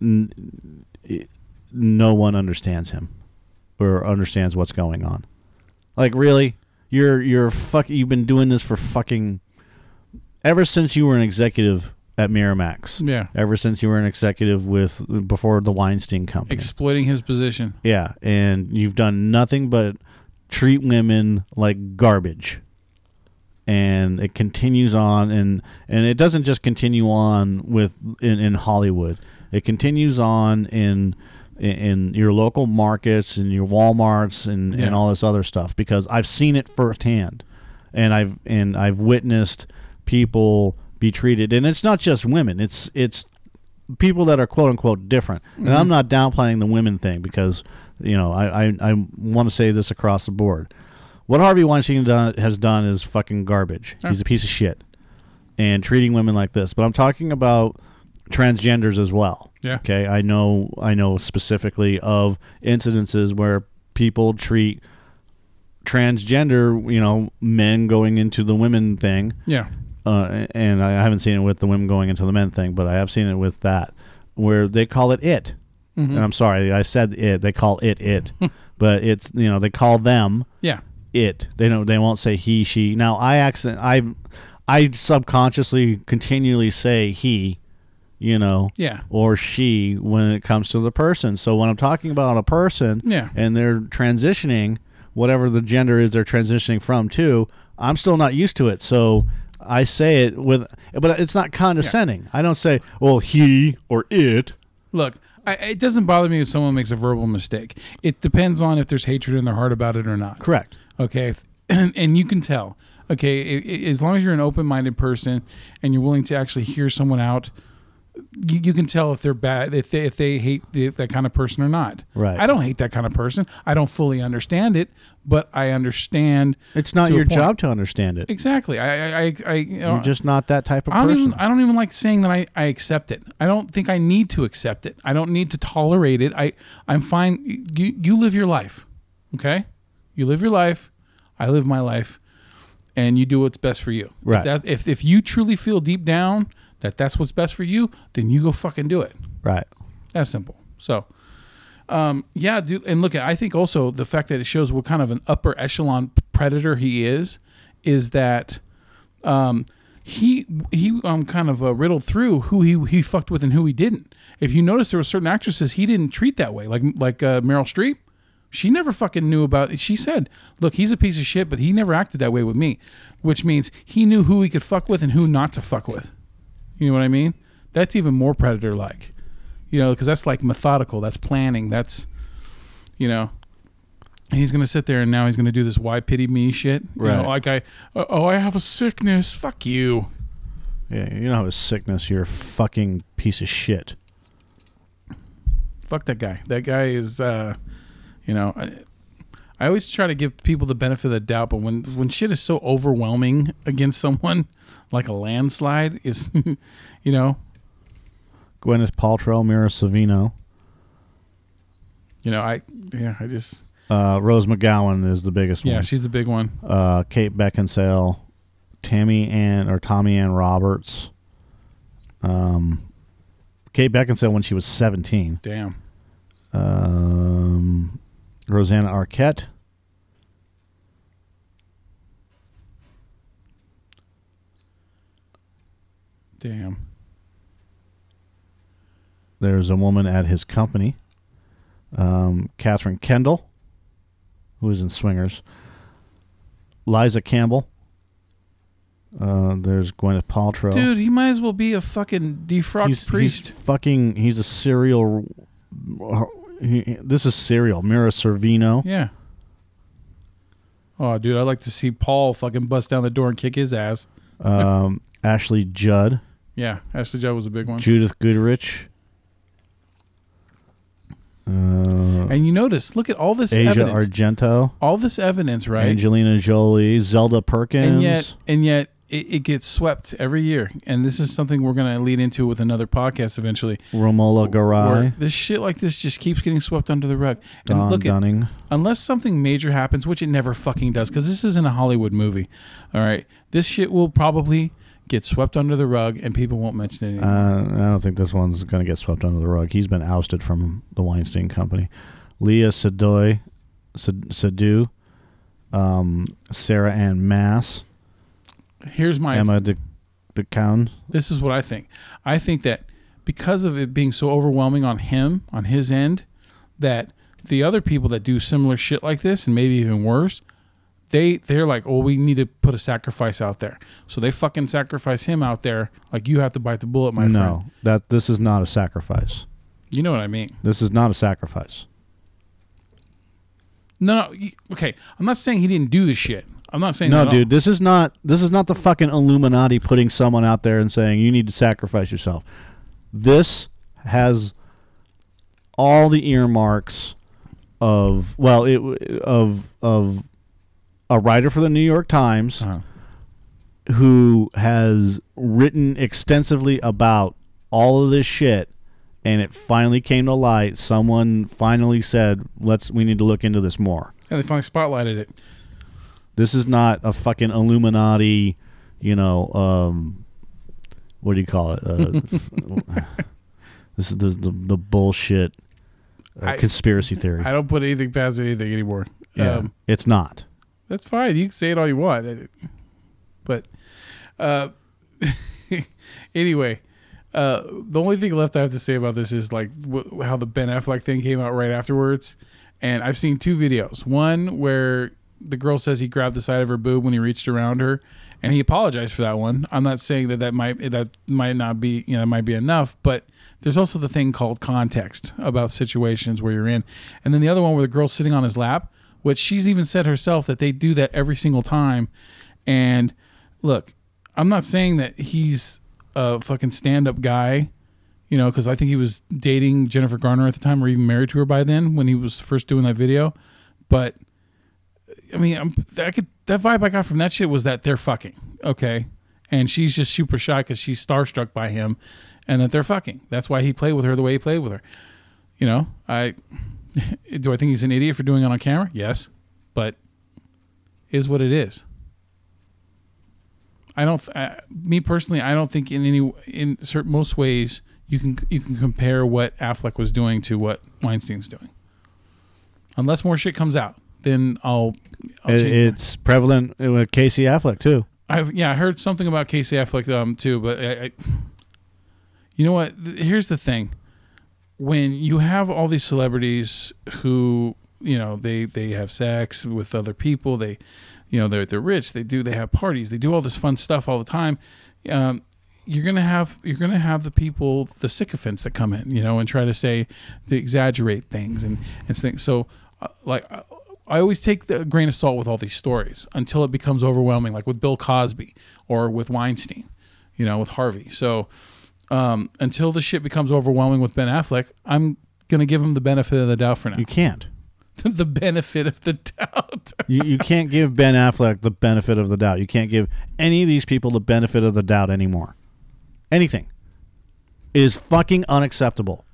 n- no one understands him or understands what's going on. Like really, you're you're fuck. You've been doing this for fucking ever since you were an executive at Miramax. Yeah. Ever since you were an executive with before the Weinstein Company. Exploiting his position. yeah, and you've done nothing but treat women like garbage. And it continues on, and and it doesn't just continue on with in, in Hollywood. It continues on in in, in your local markets and your WalMarts and, Yeah. and all this other stuff because I've seen it firsthand, and I've and I've witnessed people be treated, and it's not just women. It's it's people that are quote unquote different. And mm-hmm. I'm not downplaying the women thing because you know I I, I want to say this across the board. What Harvey Weinstein done, has done is fucking garbage. He's a piece of shit, and treating women like this. But I'm talking about transgenders as well. Yeah. Okay. I know. I know specifically of incidences where people treat transgender, you know, men going into the women thing Yeah. uh, and I haven't seen it with the women going into the men thing, but I have seen it with that, where they call it it. Mm-hmm. And I'm sorry, I said it. They call it it, but it's you know they call them Yeah. it. They don't. They won't say he, she. Now I accident. I I subconsciously continually say he, you know, Yeah. or she when it comes to the person. So when I'm talking about a person, Yeah. and they're transitioning, whatever the gender is they're transitioning from to, I'm still not used to it. So I say it with, but it's not condescending. I don't say, well, he or it. Look, I, it doesn't bother me if someone makes a verbal mistake. It depends on if there's hatred in their heart about it or not. Correct. Okay, If- and, and you can tell. Okay, as long as you're an open-minded person and you're willing to actually hear someone out, you, you can tell if they're bad, if they if they hate the, that kind of person or not. Right. I don't hate that kind of person. I don't fully understand it, but I understand. It's not your job to understand it. Exactly. I I I, I you know, You're just not that type of I person. even I don't even like saying that I, I accept it. I don't think I need to accept it. I don't need to tolerate it. I I'm fine. You you live your life, okay? You live your life. I live my life, and you do what's best for you. Right. If, that, if if you truly feel deep down that that's what's best for you, then you go fucking do it. right. That's simple. So, um, yeah, dude. And look, I think also the fact that it shows what kind of an upper echelon predator he is, is that um, he he um kind of uh, riddled through who he he fucked with and who he didn't. If you notice, there were certain actresses he didn't treat that way, like like uh, Meryl Streep. She never fucking knew about. She said, "Look, he's a piece of shit, but he never acted that way with me," which means he knew who he could fuck with and who not to fuck with. You know what I mean? That's even more predator like. You know, because that's like methodical. That's planning. That's, you know, and he's gonna sit there and now he's gonna do this "why pity me" shit. You know, Right. like I, uh, oh, I have a sickness. Fuck you. Yeah, you don't have a sickness. You're a fucking piece of shit. Fuck that guy. That guy is, uh, you know, I, always try to give people the benefit of the doubt, but when when shit is so overwhelming against someone, like a landslide, is, you know, Gwyneth Paltrow, Mira Sorvino, you know, I, yeah, I just, uh, Rose McGowan is the biggest one. yeah, one. she's the big one. uh, Kate Beckinsale, Tammy Ann or Tommy Ann Roberts. Um, Kate Beckinsale when she was seventeen. Damn. Um, Rosanna Arquette. Damn. There's a woman at his company, um, Katherine Kendall, who is in Swingers. Liza Campbell. Uh, there's Gwyneth Paltrow. Dude, he might as well be a fucking defrocked he's, priest. He's fucking. He's a serial. He, this is serial. Mira Sorvino. yeah. Oh, dude, I'd like to see Paul fucking bust down the door and kick his ass. Um, Ashley Judd. Yeah, Ashley Judd was a big one. Judith Goodrich. Uh, And you notice, look at all this Asia evidence, Argento, all this evidence, right? Angelina Jolie, Zelda Perkins. and yet and yet it, it gets swept every year and this is something we're going to lead into with another podcast eventually Romola Garai, this shit like this just keeps getting swept under the rug and Don look at Dunning. unless something major happens which it never fucking does because this isn't a hollywood movie all right this shit will probably get swept under the rug and people won't mention it anymore. Uh, I don't think this one's going to get swept under the rug. He's been ousted from the Weinstein Company. Leah Sadoy, Sad- Sadu, um, Sarah Ann Masse, here's my Emma De, DeCown. this is what I think. I think that because of it being so overwhelming on him, on his end, that the other people that do similar shit like this and maybe even worse, they they're like, oh, we need to put a sacrifice out there. So they fucking sacrifice him out there. Like you have to bite the bullet, my no, friend. No, that this is not a sacrifice. You know what I mean? This is not a sacrifice. No, no. Okay, I'm not saying he didn't do the shit. I'm not saying No, that at all. dude, this is not this is not the fucking Illuminati putting someone out there and saying you need to sacrifice yourself. This has all the earmarks of well, it of of a writer for the New York Times Uh-huh. who has written extensively about all of this shit and it finally came to light. Someone finally said, "Let's we need to look into this more." And they finally spotlighted it. This is not a fucking Illuminati, you know, um, what do you call it? Uh, this is the, the, the bullshit uh, I- conspiracy theory. I don't put anything past anything anymore. yeah, Um, it's not. That's fine. You can say it all you want. But uh, anyway, uh, the only thing left I have to say about this is like how the Ben Affleck thing came out right afterwards. And I've seen two videos. One where the girl says he grabbed the side of her boob when he reached around her, and he apologized for that one. I'm not saying that that might that might not be you know that might be enough, but there's also the thing called context about situations where you're in, and then the other one where the girl's sitting on his lap, which she's even said herself that they do that every single time. And look, I'm not saying that he's a fucking stand-up guy, you know, because I think he was dating Jennifer Garner at the time, or even married to her by then when he was first doing that video. But I mean, I'm, I could that vibe I got from that shit was that they're fucking okay, and she's just super shy because she's starstruck by him, and that they're fucking. That's why he played with her the way he played with her. You know, I do I think he's an idiot for doing it on camera? Yes, but is what it is. I don't. I, me personally, I don't think in any in certain most ways you can you can compare what Affleck was doing to what Weinstein's doing. Unless more shit comes out, then I'll. I'll It, change my- it's prevalent with Casey Affleck too. I've yeah, I heard something about Casey Affleck um too, but I, I, you know what? Here's the thing: when you have all these celebrities who you know they they have sex with other people, they you know they're they're rich, they do they have parties, they do all this fun stuff all the time. Um, you're gonna have you're gonna have the people, the sycophants that come in, you know, and try to say to exaggerate things and and things. So, uh, like. I, I always take the grain of salt with all these stories until it becomes overwhelming, like with Bill Cosby or with Weinstein, you know, with Harvey. So um, until the shit becomes overwhelming with Ben Affleck, I'm gonna give him the benefit of the doubt for now. You can't. the benefit of the doubt. You, you can't give Ben Affleck the benefit of the doubt. You can't give any of these people the benefit of the doubt anymore. Anything It is fucking unacceptable.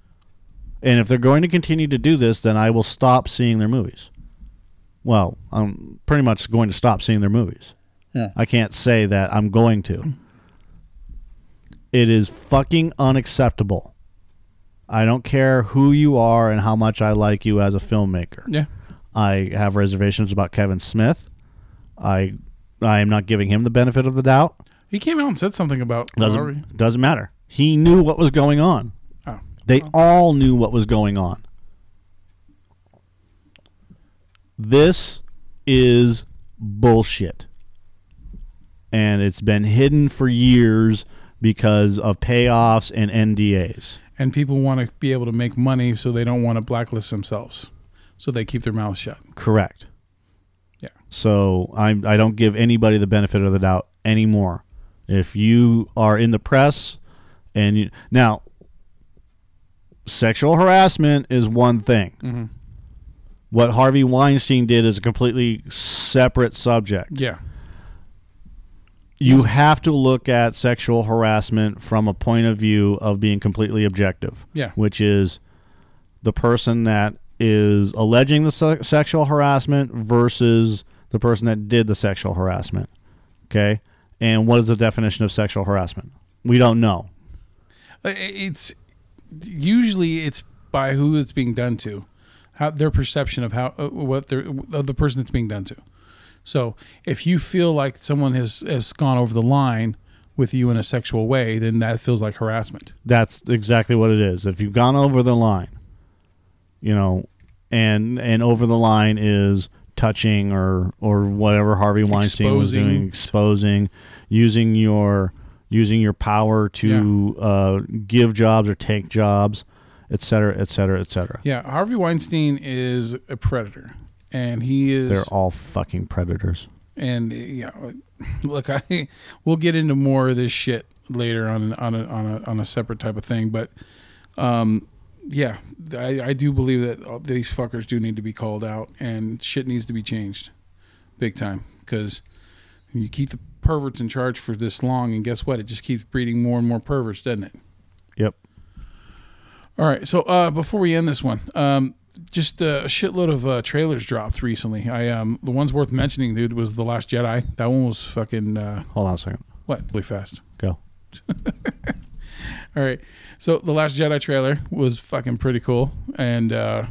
And if they're going to continue to do this, then I will stop seeing their movies. Well, I'm pretty much going to stop seeing their movies. Yeah. I can't say that I'm going to. It is fucking unacceptable. I don't care who you are and how much I like you as a filmmaker. yeah. I have reservations about Kevin Smith. I I am not giving him the benefit of the doubt. He came out and said something about Doesn't doesn't matter. He knew what was going on. Oh. They all knew what was going on. This is bullshit. And it's been hidden for years because of payoffs and NDAs. And people want to be able to make money, so they don't want to blacklist themselves, so they keep their mouths shut. Correct. Yeah. So I I don't give anybody the benefit of the doubt anymore. If you are in the press and you now sexual harassment is one thing. Mm-hmm. What Harvey Weinstein did is a completely separate subject. Yeah. You have to look at sexual harassment from a point of view of being completely objective. Yeah. Which is the person that is alleging the se- sexual harassment versus the person that did the sexual harassment. Okay? And what is the definition of sexual harassment? We don't know. Uh, It's usually it's by who it's being done to, how their perception of how uh, what they're of the person it's being done to. So if you feel like someone has has gone over the line with you in a sexual way, then that feels like harassment. That's exactly what it is. If you've gone over the line, you know, and and over the line is touching or or whatever Harvey Weinstein was Exposing. doing, exposing, using your using your power to uh, give jobs or take jobs, et cetera, et cetera, et cetera. Yeah, Harvey Weinstein is a predator, and he is They're all fucking predators. and yeah, look, I we'll get into more of this shit later on on a on a on a separate type of thing, but um, yeah, I, I do believe that these fuckers do need to be called out, and shit needs to be changed, big time, because you keep the perverts in charge for this long, and guess what? It just keeps breeding more and more perverts, doesn't it? Yep. All right. So uh, before we end this one, um, just a shitload of uh, trailers dropped recently. I um, the ones worth mentioning, dude, was the Last Jedi. That one was fucking uh, Hold on a second. what? Really fast. Go. All right. So the Last Jedi trailer was fucking pretty cool, and uh,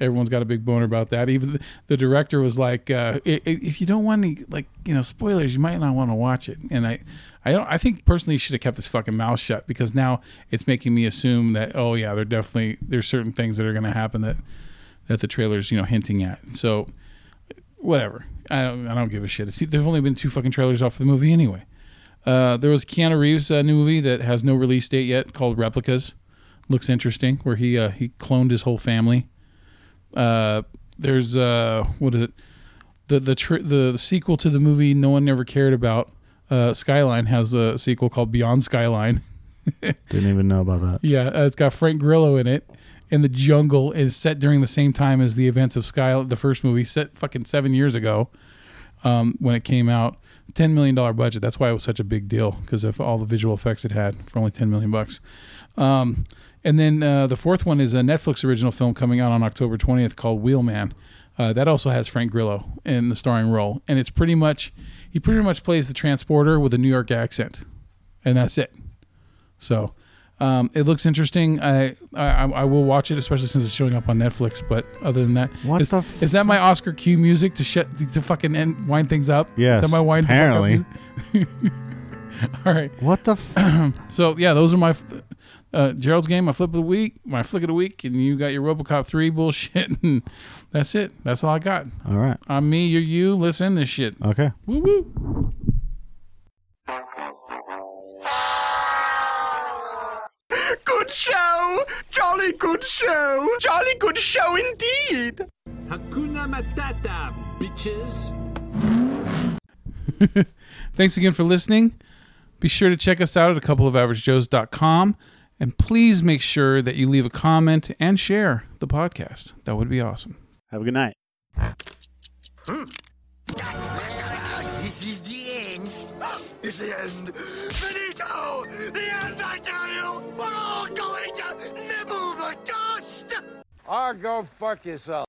everyone's got a big boner about that. Even the, the director was like, uh, "If you don't want any like you know spoilers, you might not want to watch it." And I, I don't. I think personally, he should have kept his fucking mouth shut because now it's making me assume that oh yeah, they're definitely there's certain things that are going to happen that that the trailer's you know hinting at. So whatever. I don't. I don't give a shit. It's, there've only been two fucking trailers off the movie anyway. Uh, there was Keanu Reeves' uh, new movie that has no release date yet, called Replicas. Looks interesting, where he uh, he cloned his whole family. Uh, there's uh, what is it? The the tr- the sequel to the movie no one ever cared about. Uh, Skyline has a sequel called Beyond Skyline. Didn't even know about that. Yeah, uh, it's got Frank Grillo in it. And the jungle is set during the same time as the events of Sky, the first movie, set fucking seven years ago um, when it came out. Ten million dollar budget. That's why it was such a big deal because of all the visual effects it had for only ten million bucks. Um, and then uh, the fourth one is a Netflix original film coming out on October twentieth called Wheelman. Uh, that also has Frank Grillo in the starring role, and it's pretty much he pretty much plays the transporter with a New York accent, and that's it. So um, it looks interesting. I, I I will watch it, especially since it's showing up on Netflix. But other than that, What is, the f- is that my Oscar cue music to shut to fucking end, wind things up? Yes, is that my wind? the fuck up apparently. All right. What the? F- So yeah, those are my uh, Gerald's game, my flip of the week, my flick of the week, and you got your RoboCop three bullshit, and that's it. That's all I got. all right. I'm me, you're you. Let's end this shit. Okay. Woo woo. Good show! Jolly good show! Jolly good show indeed! Hakuna Matata, bitches. Thanks again for listening. Be sure to check us out at a couple of averagejoes.com and please make sure that you leave a comment and share the podcast. That would be awesome. Have a good night. This is the end. It's the end. Finito! The end, I tell you! We're all going to nibble the dust! Or go fuck yourself.